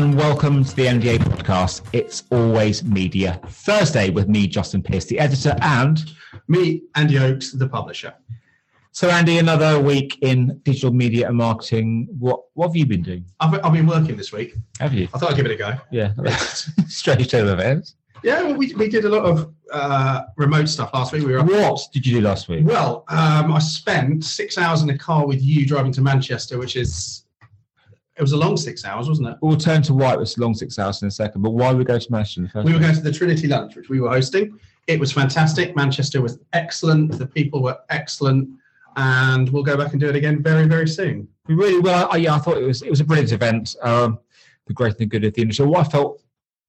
And welcome to the NDA podcast. It's always media Thursday with me, Justin Pearse, the editor, and me, Andy Oakes, the publisher. So, Andy, another week in digital media and marketing. What what have you been doing? I've, I've been working this week. Have you? I thought I'd give it a go. Yeah, strange turn of events. Yeah, well, we, we did a lot of uh, remote stuff last week. We were what did you do last week? Well, um, I spent six hours in a car with you driving to Manchester, which is it was a long six hours, wasn't it? We'll turn to why it was a long six hours in a second. But why we go to Manchester? we were going to the Trinity lunch, which we were hosting. It was fantastic. Manchester was excellent. The people were excellent, and we'll go back and do it again very, very soon. We really well. I, yeah, I thought it was it was a brilliant event. Um, the great and the good of the industry. So what I felt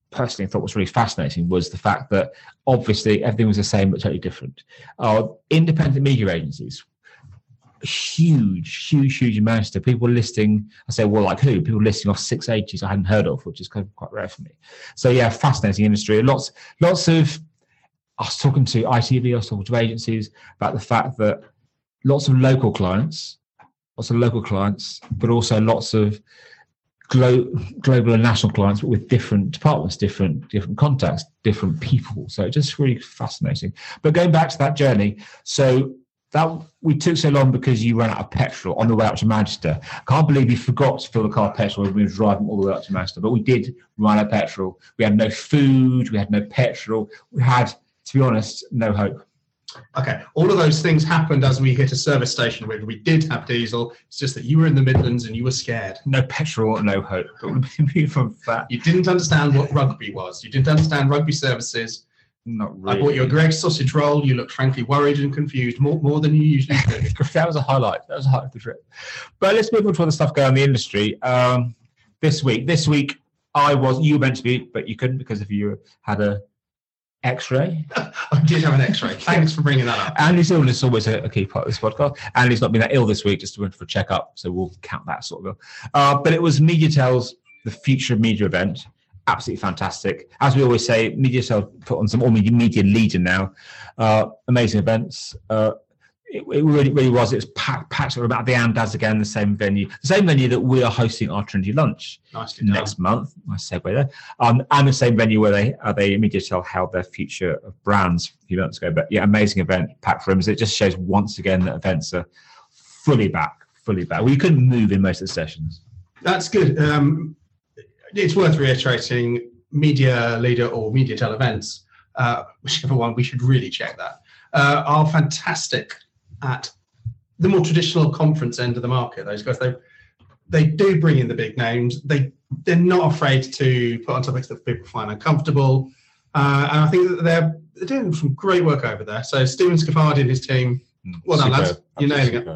personally thought was really fascinating was the fact that obviously everything was the same but totally different. Uh, independent media agencies huge, huge, huge in Manchester. People listing, I say, well, like who? People listing off six agencies I hadn't heard of, which is kind of quite rare for me. So yeah, fascinating industry. Lots, lots of. I was talking to ITV, I was talking to agencies about the fact that lots of local clients, lots of local clients, but also lots of glo- global and national clients, but with different departments, different different contacts, different people. So just really fascinating. But going back to that journey, so that we took so long because you ran out of petrol on the way up to Manchester. Can't believe you forgot to fill the car petrol when we were driving all the way up to Manchester. But we did run out of petrol. We had no food. We had no petrol. We had, to be honest, no hope. Okay, all of those things happened as we hit a service station where we did have diesel. It's just that you were in the Midlands and you were scared. No petrol, no hope. from that. You didn't understand what rugby was. You didn't understand rugby services not really. I bought you a Greggs sausage roll. You looked frankly worried and confused, more, more than you usually do. that was a highlight. That was a highlight of the trip. But let's move on to other stuff going on in the industry. Um, this week, this week, I was you were meant to be, but you couldn't because if you had a X-ray. I did have an X-ray. Thanks for bringing that up. Andy's illness is always a, a, key part of this podcast. Andy's not been that ill this week, just went for a checkup, so we'll count that sort of. Uh, but it was MediaTel's the Future of Media event, absolutely fantastic. As we always say, Media MediaTel put on some all media, media leader now. Uh, amazing events. Uh, it, it, really, really was. It was packed, packed about the Andaz again, the same venue, the same venue that we are hosting our Trinity lunch Nicely next month. Nice segue there. Um, and the same venue where they uh, they MediaTel held their future of brands a few months ago. But yeah, amazing event, packed rooms. It just shows once again that events are fully back, fully back. Well, you couldn't move in most of the sessions. That's good. Um, it's worth reiterating media leader or MediaTel events, uh, whichever one, we should really check that, uh, are fantastic at the more traditional conference end of the market. Those guys, they they do bring in the big names. They they're not afraid to put on topics that people find uncomfortable, uh, and I think that they're they're doing some great work over there. So Stephen Scaffardi and his team, well done, lads. You're nailing it.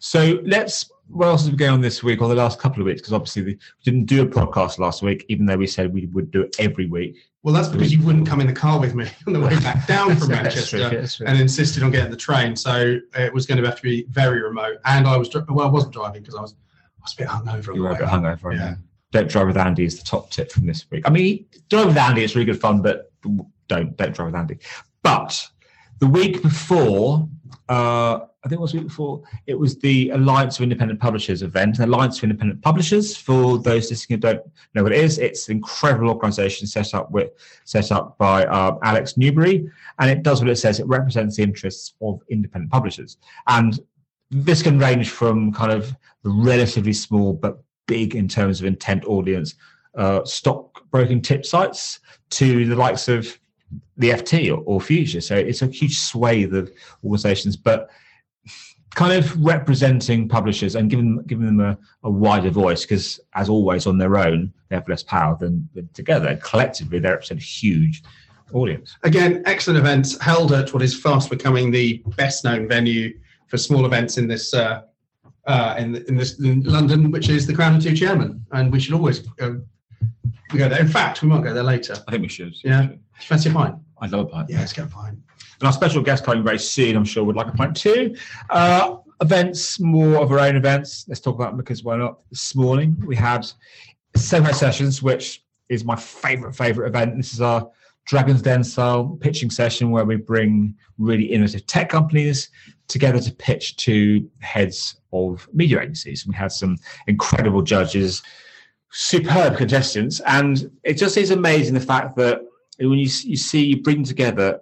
So let's what else been going on this week or the last couple of weeks? Because obviously we didn't do a podcast last week, even though we said we would do it every week. Well, that's because you wouldn't come in the car with me on the way back down from Manchester and insisted on getting the train. So it was going to have to be very remote. And I was well, I wasn't driving because I was I was a bit hungover. You were a bit hungover. Yeah. Don't drive with Andy is the top tip from this week. I mean, drive with Andy is really good fun, but don't don't drive with Andy. But the week before. Uh, I think it was week before, it was the Alliance of Independent Publishers event. The Alliance of Independent Publishers, for those listening who don't know what it is, it's an incredible organization set up with set up by uh, Alex Newbury, and it does what it says. It represents the interests of independent publishers, and this can range from kind of the relatively small but big in terms of intent audience uh, stockbroking tip sites to the likes of the FT or, or Future. So it's a huge swathe of organizations, but kind of representing publishers and giving giving them a, a wider voice because as always on their own they have less power than, than together. Collectively they represent a huge audience. Again excellent events. Held at what is fast becoming the best known venue for small events in this uh, uh, in, in this in london which is the Crown and Two Chairmen and we should always go, we go there. In fact we might go there later. I think we should. Yeah. Fancy a pint i love a pint yeah let's get a pint and our special guest coming very soon, I'm sure, would like a point too. Uh, events, more of our own events. Let's talk about them because why not? This morning we had Semi Sessions, which is my favorite, favorite event. This is our Dragon's Den style pitching session where we bring really innovative tech companies together to pitch to heads of media agencies. We had some incredible judges, superb contestants, and it just is amazing the fact that when you, you see you bring together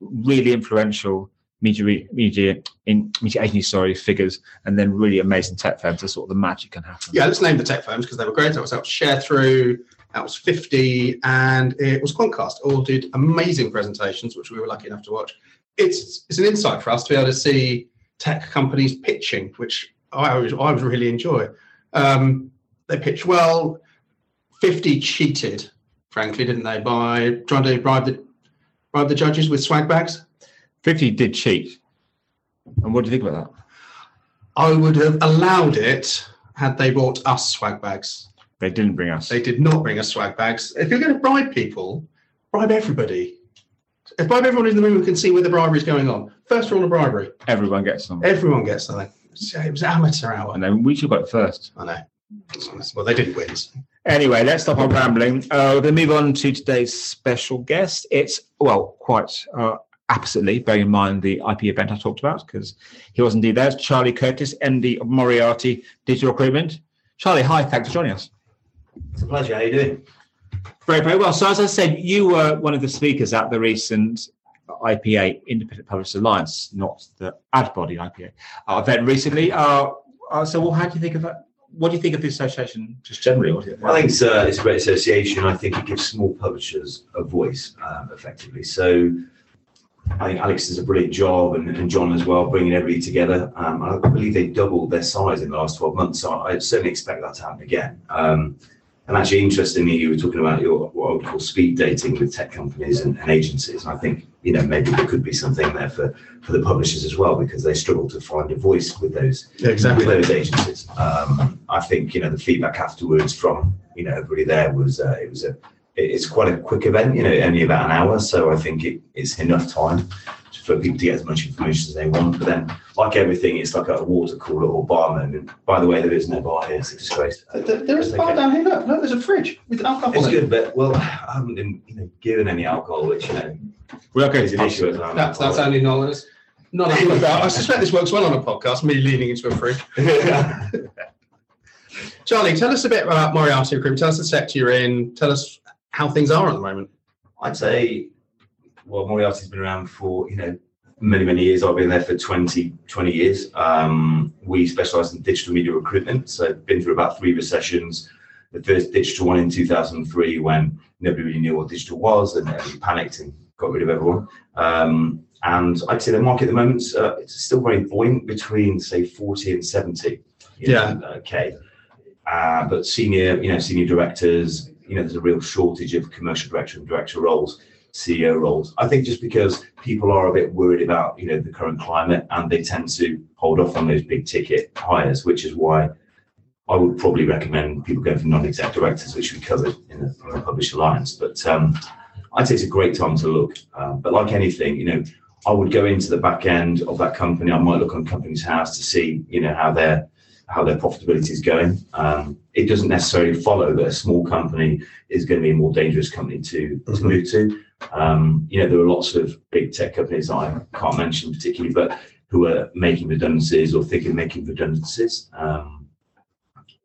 really influential media media in media agency sorry figures and then really amazing tech firms that's sort of the magic can happen Yeah, let's name the tech firms because they were great. That was, that was Sharethrough, that was 50, and it was Quantcast. All did amazing presentations, which we were lucky enough to watch. It's it's an insight for us to be able to see tech companies pitching, which I always I would really enjoy. Um, they pitched well. 50 cheated, frankly, didn't they, by trying to bribe the bribe the judges with swag bags? 50 did cheat and what do you think about that I would have allowed it had they brought us swag bags. they didn't bring us They did not bring us swag bags. If you're going to bribe people, bribe everybody. If bribe everyone in the room who can see where the bribery is going on. First rule of bribery: everyone gets something. everyone gets something. It was amateur hour. and then we should got it first I know. Well, they didn't win. so. Anyway, let's stop our rambling. Uh, we're going to move on to today's special guest. It's, well, quite uh, oppositely, bearing in mind the IP event I talked about, because he was indeed there. It's Charlie Curtis, MD of Moriarty Digital Recruitment. Charlie, hi, thanks for joining us. It's a pleasure. How are you doing? Very, very well. So, as I said, you were one of the speakers at the recent IPA, Independent Publishers Alliance, not the ad body IPA uh, event recently. Uh, uh, so, well, how do you think of that? What do you think of the association just generally? I think it's, uh, it's a great association. I think it gives small publishers a voice, um, effectively. So I think Alex does a brilliant job, and, and John as well, bringing everybody together. Um, I believe they doubled their size in the last 12 months, so I certainly expect that to happen again. Um, and actually, interestingly, you were talking about your what I would call speed dating with tech companies and, and agencies. And I think you know maybe there could be something there for, for the publishers as well because they struggle to find a voice with those Yeah, with those agencies. Um, I think you know the feedback afterwards from you know everybody there was uh, it was a it's quite a quick event. You know, only about an hour, so I think it, it's enough time for people to get as much information as they want. But then, like everything, it's like a water cooler or bar moment. By the way, there is no bar here. It's a disgrace. There- There is a bar down here. Look, look, there's a fridge with alcohol It's in good, but well, I haven't been you know given any alcohol, which you know We are going is an issue. issue. at That's, that's only knowledge. Not I suspect this works well on a podcast, me leaning into a fridge. Charlie, tell us a bit about Moriarty Recruitment. Tell us the sector you're in. Tell us how things are at the moment. I'd say, well, Moriarty's been around for, you know, many, many years. I've been there for 20, 20 years. Um, we specialize in digital media recruitment. So been through about three recessions. The first digital one in 2003 when nobody really knew what digital was and everybody panicked and got rid of everyone. Um, and I'd say the market at the moment, uh, it's still very buoyant between say 40 and 70. you Yeah. know, Okay. Uh, but senior, you know, senior directors, you know, there's a real shortage of commercial director and director roles, CEO roles. I think just because people are a bit worried about, you know, the current climate and they tend to hold off on those big ticket hires, which is why I would probably recommend people go for non-exec directors, which we covered in the, in the Alliance. But um, I'd say it's a great time to look. Um, but like anything, you know, I would go into the back end of that company. I might look on Companies House to see, you know, how their how their profitability is going. Um, it doesn't necessarily follow that a small company is going to be a more dangerous company to, to Mhm. move to. Um, you know, there are lots of big tech companies I can't mention particularly, but who are making redundancies or thinking of making redundancies. Um,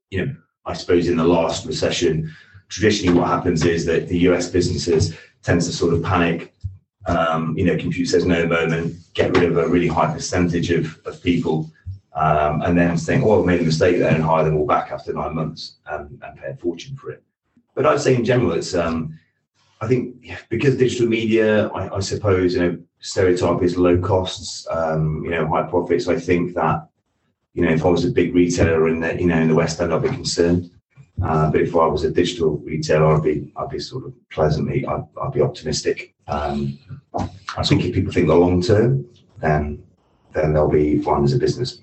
you know, I suppose in the last recession, traditionally what happens is that the US businesses tends to sort of panic. Um, you know, compute says no moment, get rid of a really high percentage of, of people, um, and then think, oh, I've made a mistake there and hire them all back after nine months and, and pay a fortune for it. But I'd say in general, it's, um, I think because digital media, I, I suppose, you know, stereotype is low costs, um, you know, high profits. I think that, you know, if I was a big retailer in the, you know, in the West End, I'd be concerned. Uh, but if I was a digital retailer, I'd be, I'd be sort of pleasantly, I'd, I'd be optimistic. Um, I think if people think the long term, then, then they'll be fine as a business.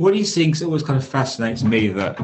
What do you think? It always kind of fascinates me that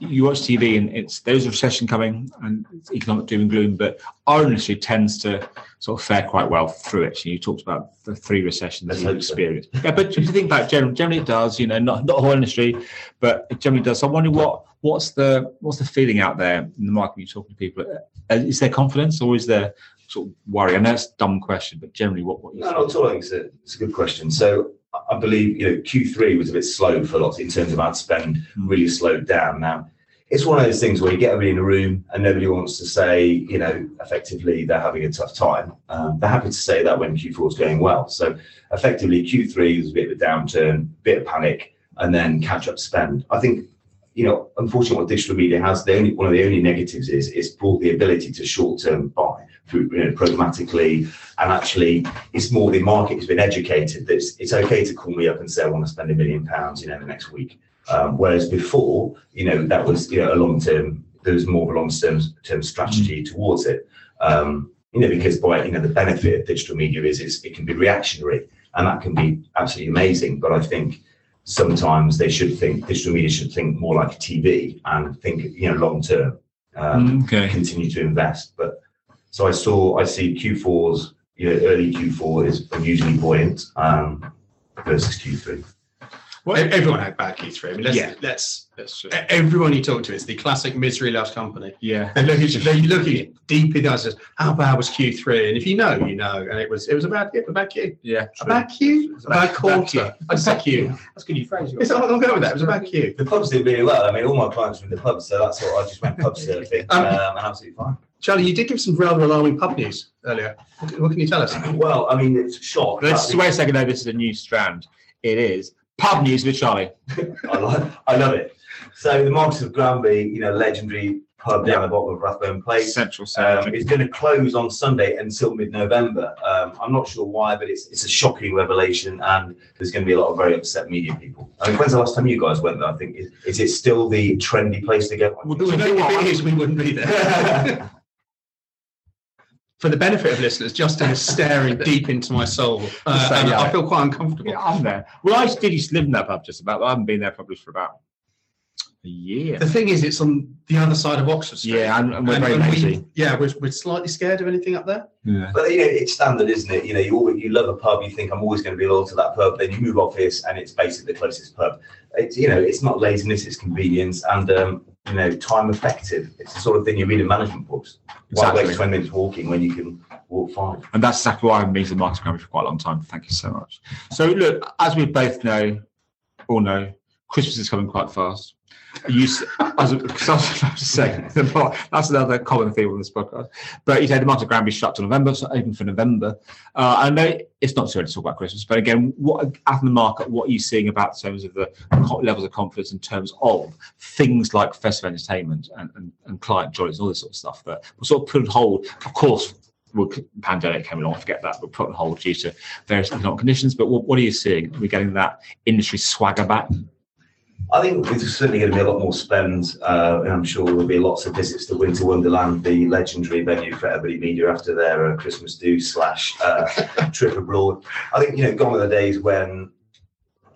you watch TV and it's there's a recession coming and it's economic doom and gloom, but our industry tends to sort of fare quite well through it. You talked about the three recessions Let's you've hope so. experienced. Yeah, but if you think about generally, generally it does. You know, not not the whole industry, but it generally does. So I'm wondering what what's the what's the feeling out there in the market you're talking to people? Uh, Is there confidence or is there sort of worry? I know it's a dumb question, but generally, what what you No, not at all. It's a, it's a good question. So I- believe you know Q3 was a bit slow for lots in terms of ad spend, Mm. really slowed down. Now it's one of those things where you get everybody in a room and nobody wants to say you know effectively they're having a tough time. Um, they're happy to say that when Q4 is going well. So effectively Q3 was a bit of a downturn, bit of panic, and then catch up spend. I think. You know, unfortunately, what digital media has, the only one of the only negatives is it's brought the ability to short-term buy through you know, programmatically, and actually it's more the market has been educated that it's, it's okay to call me up and say I want to spend a million pounds, you know, the next week. Um, whereas before, you know, that was you know a long term. There was more of a long term term strategy towards it. Um, you know, because by you know the benefit of digital media is it's, it can be reactionary, and that can be absolutely amazing. But I think sometimes they should think digital media should think more like TV and think you know long term. Um, okay. continue to invest. But so I saw, I see Q4's, you know, early Q4 is unusually buoyant um, versus Q3. Well, everyone had bad Q3. I mean, let's, Yeah. let's That's true. e- everyone you talk to is the classic misery loves company. Yeah. And look, at- they look at you deep in the eyes. How bad was Q3? And if you know, you know. And it was it was a bad a bad Q, Yeah. a bad Q, a bad quarter, a bad Q. That's good. You phrase It's, I'm going with that. It was a bad Q. The pubs did really well. I mean, all my clients were in the pubs, so that's what I just went pub surfing Um, um, and absolutely fine. Charlie, you did give some rather alarming pub news earlier. What what can you tell us? Well, I mean, it's shock. Let's wait a second. though. this is a new strand. It is pub news with Charlie. I, love, I love it. So the Marquis of Granby, you know, legendary pub down the bottom of Rathbone Place. Central Um, Sound. it's going to close on Sunday until mid-November. Um, I'm not sure why, but it's it's a shocking revelation, and there's going to be a lot of very upset media people. I mean, when's the last time you guys went there? I think is, is it still the trendy place to go? Well, Do you know if it is, we wouldn't be there. For the benefit of listeners, Justin is staring deep into my soul, uh, So, and yeah. I feel quite uncomfortable. Yeah, I'm there. Well, I did used to live in that pub just about, but I haven't been there probably for about a year. The thing is, it's on the other side of Oxford Street. Yeah, and, and we're And- very and we- lazy. yeah, we're, we're slightly scared of anything up there. Yeah. But you know, it's standard, isn't it? You know, you always, you love a pub, you think I'm always going to be loyal to that pub. Then you move office, and it's basically the closest pub. It's you know, it's not laziness, it's convenience, and um, you know, time effective. It's the sort of thing you read in management books. Why Exactly. waste twenty minutes walking when you can walk five? And that's exactly why I've been to Marquis Granby for quite a long time. Thank you so much. So, look, as we both know, all know, Christmas is coming quite fast. You, as, I was about to say, that's another common theme on this podcast. But you say the Marquis Granby shut to November, so open for November. Uh, I know it's not too early to talk about Christmas, but again, what out in the market, what are you seeing about in terms of the levels of confidence in terms of things like festive entertainment and, and, and client joys and all this sort of stuff that were sort of put on hold, of course, well, pandemic came along, forget that, but put on hold due to various economic conditions. But what, what are you seeing? Are we getting that industry swagger back? I think there's certainly going to be a lot more spend, uh, and I'm sure there'll be lots of visits to Winter Wonderland, the legendary venue for everybody media after their uh, Christmas do slash uh, trip abroad. I think you know, gone are the days when,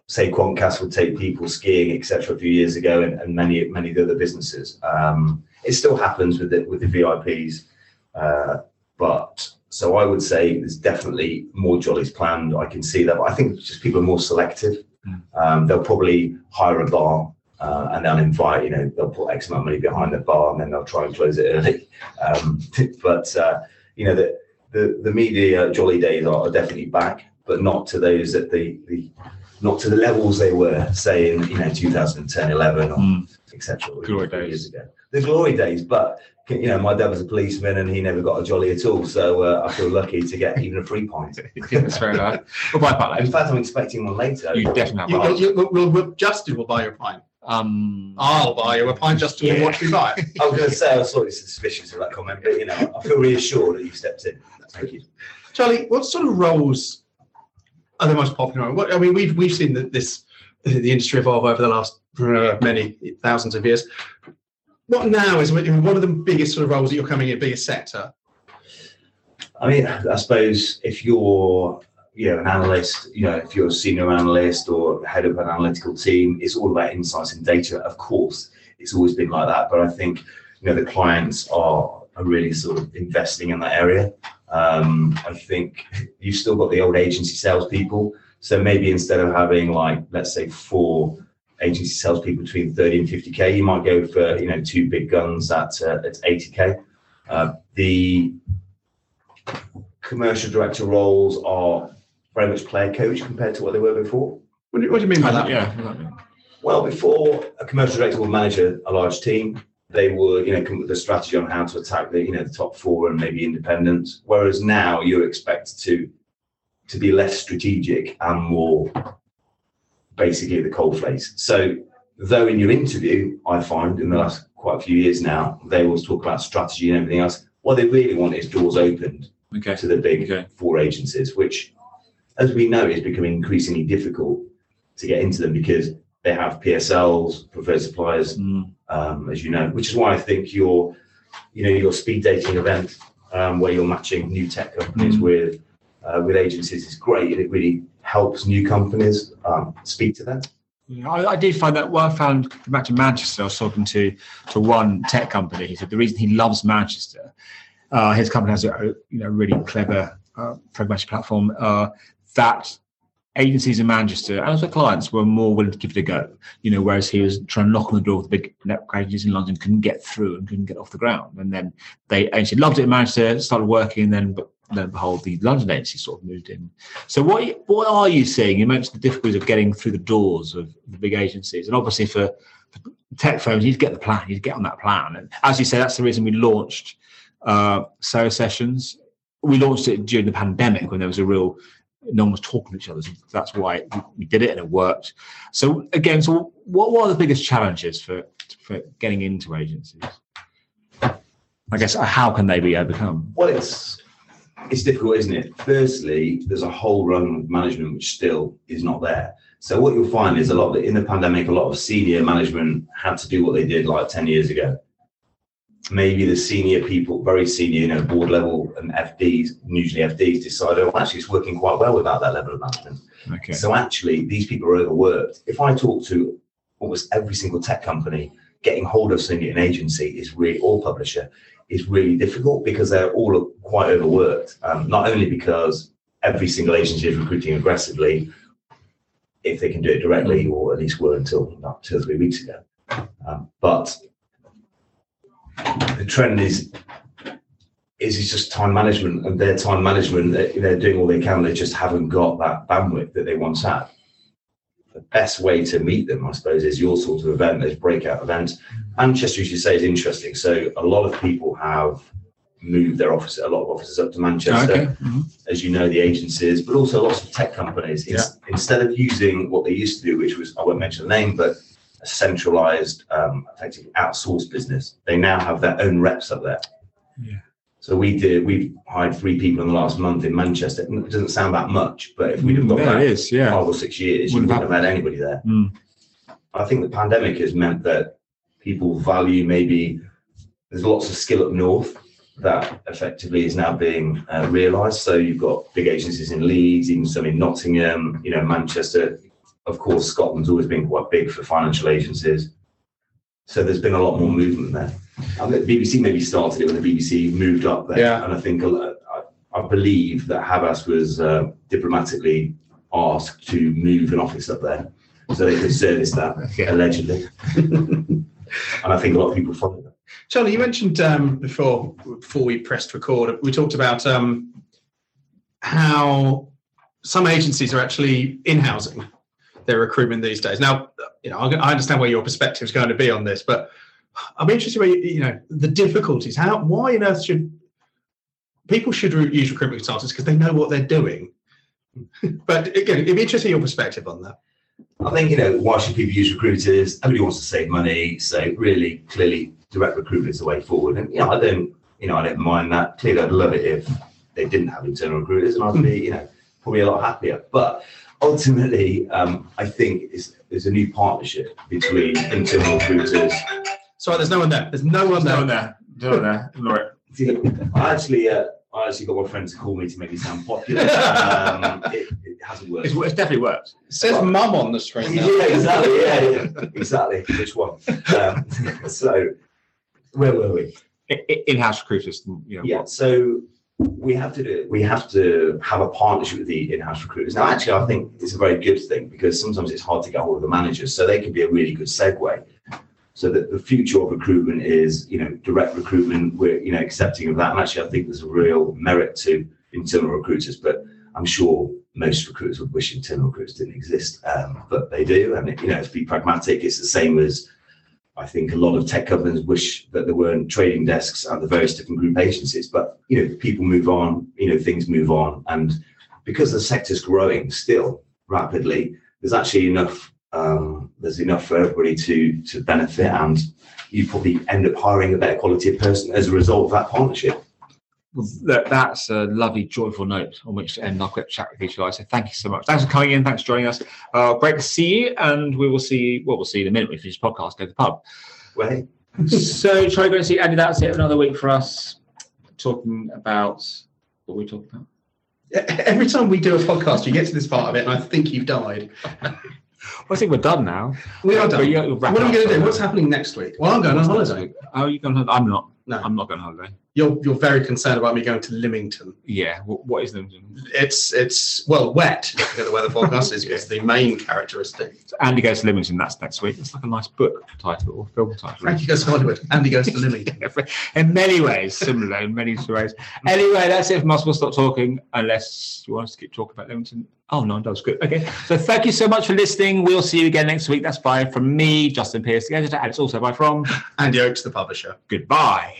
say, Quantcast would take people skiing, etc., a few years ago, and, and many many of the other businesses. Um, it still happens with the with the VIPs, uh, but so I would say there's definitely more jollies planned. I can see that, but I think just people are more selective. Um, they'll probably hire a bar uh, and they'll invite, you know, they'll put X amount of money behind the bar and then they'll try and close it early. Um, but, uh, you know, the, the, the media jolly days are, definitely back, but not to those at the, the not to the levels they were, say, in, you know, 2010, 11 or etc. Glory days. Years ago. The glory days, but you know, my dad was a policeman and he never got a jolly at all. So uh, I feel lucky to get even a free pint. That's fair enough. We'll buy that In later. fact, I'm expecting one later. You definitely You, have you, that. you, we'll, we'll- Justin will buy you a pint. Um, I'll buy you a pint. Justin will Yeah. watch me buy it. I was going to say I was slightly suspicious of that comment, but you know, I feel reassured that you stepped in. Thank you. Charlie, what sort of roles are the most popular? What I mean, we've we've seen that this the industry evolve over the last uh, many thousands of years. What now is one of the biggest sort of roles that you're coming in, biggest sector? I mean, I suppose if you're, you know, an analyst, you know, if you're a senior analyst or head of an analytical team, it's all about insights and data. Of course, it's always been like that, but I think, you know, the clients are, are really sort of investing in that area. Um, I think you've still got the old agency salespeople. So maybe instead of having like, let's say, four agency salespeople between 30 and 50k, you might go for, you know, two big guns at uh, at 80k. Uh, the commercial director roles are very much player coach compared to what they were before. What do, what do you mean by that? Yeah. Well, before a commercial director would manage a, a large team, they would, you know, come up with a strategy on how to attack the, you know, the top four and maybe independents. Whereas now you're expected to to be less strategic and more basically the cold face. So though in your interview, I find in the last quite a few years now, they always talk about strategy and everything else. What they really want is doors opened Okay. to the big Okay. four agencies, which, as we know, is becoming increasingly difficult to get into them because they have PSLs, preferred suppliers, Mm. um, as you know, which is why I think your, you know, your speed dating event um, where you're matching new tech companies Mm. with uh, with agencies is great, and it really helps new companies um, speak to them. Yeah, I, I did find that. Well, I found back to Manchester. I was talking to to one tech company. He said the reason he loves Manchester, uh, his company has a, you know really clever uh, programmatic platform uh, that agencies in Manchester and also clients were more willing to give it a go. You know, whereas he was trying to knock on the door of the big network agencies in London, couldn't get through and couldn't get off the ground. And then they agency loved it in Manchester, started working, and then but then behold, the London agency sort of moved in. So what what are you seeing? You mentioned the difficulties of getting through the doors of the big agencies, and obviously for, for tech firms, you get the plan, you get on that plan. And as you say, that's the reason we launched uh, SEO sessions. We launched it during the pandemic when there was a real no one was talking to each other. So that's why we, did it and it worked. So again, so what, are the biggest challenges for for getting into agencies? I guess how can they be overcome? Well, it's it's difficult, isn't it? Firstly, there's a whole run of management which still is not there. So what you'll find is a lot of the, in the pandemic, a lot of senior management had to do what they did like 10 years ago. Maybe the senior people, very senior, you know, board level and FDs, usually FDs decided, oh, actually it's working quite well without that level of management. Okay. So actually, these people are overworked. If I talk to almost every single tech company, getting hold of somebody an agency is really, all publisher, is really difficult because they're all quite overworked. Um, not only because every single agency is recruiting aggressively, if they can do it directly, or at least were until about two or three weeks ago, um, but the trend is is it's just time management and their time management they- they're doing all they can they just haven't got that bandwidth that they once had the best way to meet them i suppose is your sort of event those breakout events manchester as you say is interesting so a lot of people have moved their office a lot of offices up to manchester Okay. Mhm. as you know, the agencies, but also lots of tech companies. It's, Instead of using what they used to do, which was, I won't mention the name, but a centralized, um, effectively outsourced business, they now have their own reps up there. Yeah. So we did, we've hired three people in the last month in Manchester. It doesn't sound that much, but if we'd have got is. Yeah. five or six years, you Wouldn't wouldn't have have had anybody there. Mm. I think the pandemic has meant that people value maybe there's lots of skill up north that effectively is now being uh, realised. So you've got big agencies in Leeds, even some in Nottingham, you know, Manchester. Of course, Scotland's always been quite big for financial agencies. So there's been a lot more movement there. I think the BBC maybe started it when the BBC moved up there, Yeah. and I think a I, believe that Havas was uh, diplomatically asked to move an office up there so they could service that allegedly. and I think a lot of people followed that. Charlie, you mentioned um, before before we pressed record, we talked about um, how some agencies are actually in-housing their recruitment these days. Now, you know, I understand where your perspective is going to be on this, but I'm interested where you, you know the difficulties. How, why on earth should people should use recruitment consultants because they know what they're doing? but again, it'd be interesting your perspective on that. I think, you know, why should people use recruiters? Everybody wants to save money. So really, clearly, direct recruitment is the way forward. And, you know, I don't, you know, I don't mind that. Clearly, I'd love it if they didn't have internal recruiters and I'd be, you know, probably a lot happier. But ultimately, um, I think it's, there's a new partnership between internal recruiters. Sorry, there's no one there. There's no one there. Down there. Down there. Ignore it. I actually, uh, I actually got my friend to call me to make me sound popular. Um, it, it hasn't worked. It's, it's definitely worked. It says mum on the screen now. Yeah, exactly. Yeah, yeah, exactly. Which one? Um, so, where were we? I- I- In-house recruiters. You know, Yeah. So we have to do. We have to have a partnership with the in-house recruiters. Now, actually, I think it's a very good thing because sometimes it's hard to get hold of the managers, so they can be a really good segue. So that the future of recruitment is, you know, direct recruitment. We're, you know, accepting of that. And actually, I think there's a real merit to internal recruiters. But I'm sure most recruiters would wish internal recruiters didn't exist, um, but they do. And you know, to be pragmatic, it's the same as I think a lot of tech companies wish that there weren't trading desks at the various different group agencies. But you know, people move on. You know, things move on, and because the sector's growing still rapidly, there's actually enough um, there's enough for everybody to to benefit, and you probably end up hiring a better quality person as a result of that partnership. Well, that, that's a lovely, joyful note on which to end our quick chat with each other. So thank you so much. Thanks for coming in. Thanks for joining us. Uh, great to see you, and we will see. Well, we'll see you in a minute. We finish the podcast. Go to the pub. Way. so try going to and see Andy. That's it. Another week for us talking about what we talking about. Every time we do a podcast, you get to this part of it, and I think you've died. Well, I think we're done now. We are done. you- What are we going to do? What's happening next week? Well, I'm going on holiday. Oh, you going? I'm not. No. I'm not going on holiday. You're you're very concerned about me going to Lymington. Yeah. What, what is them? It's it's well wet. The weather forecast is, is the main characteristic. Andy goes to Lymington. That's next week. It's like a nice book title or film title. Frankie goes to Hollywood. Andy goes to Lymington. in many ways, similar in many ways. Anyway, that's it from us. We'll stop talking unless you want us to keep talking about Leamington. Oh, no, that was good. Okay. So thank you so much for listening. We'll see you again next week. That's bye from me, Justin Pearse, the editor, and it's also bye from Andy Oakes, the publisher. goodbye.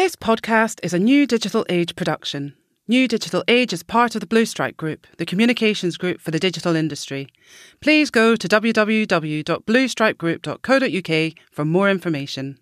This podcast is a New Digital Age production. New Digital Age is part of the Blue Stripe Group, the communications group for the digital industry. Please go to www.bluestripegroup.co.uk for more information.